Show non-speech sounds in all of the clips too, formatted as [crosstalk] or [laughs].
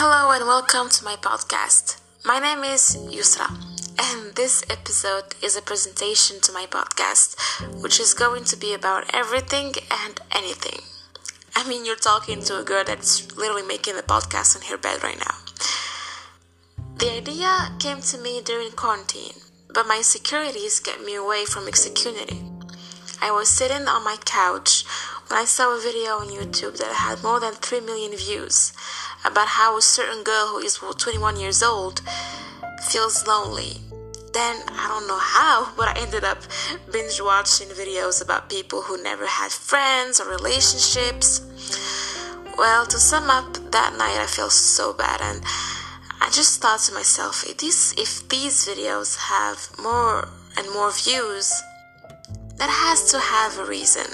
Hello and welcome to my podcast. My name is Yusra, and this episode is a presentation to my podcast, which is going to be about everything and anything. I mean, you're talking to a girl that's literally making the podcast in her bed right now. The idea came to me during quarantine, but my insecurities kept me away from executing it. I was sitting on my couch when I saw a video on YouTube that had more than 3 million views about how a certain girl who is 21 years old feels lonely. Then I don't know how, [laughs] but I ended up binge watching videos about people who never had friends or relationships. Well, to sum up, that night I felt so bad and I just thought to myself, if these, if these videos have more and more views, that has to have a reason.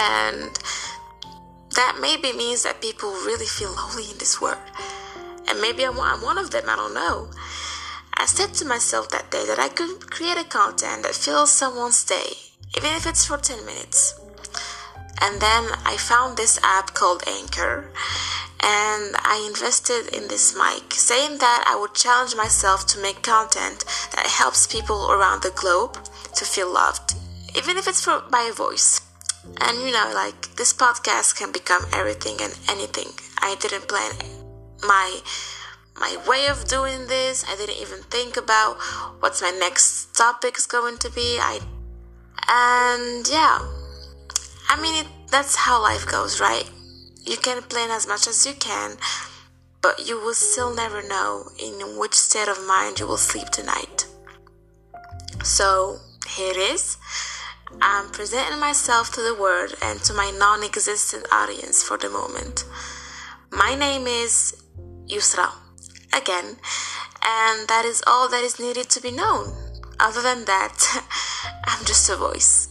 And that maybe means that people really feel lonely in this world. And maybe I'm one of them, I don't know. I said to myself that day that I could create a content that fills someone's day, even if it's for 10 minutes. And then I found this app called Anchor and I invested in this mic, saying that I would challenge myself to make content that helps people around the globe to feel loved, even if it's for, by a voice. And you know, like this podcast can become everything and anything. I didn't plan my my way of doing this. I didn't even think about what's my next topic is going to be. I and yeah, I mean it, that's how life goes, right? You can plan as much as you can, but you will still never know in which state of mind you will sleep tonight. So here it is. I'm presenting myself to the world and to my non existent audience for the moment. My name is Yusra, again, and that is all that is needed to be known. Other than that, [laughs] I'm just a voice.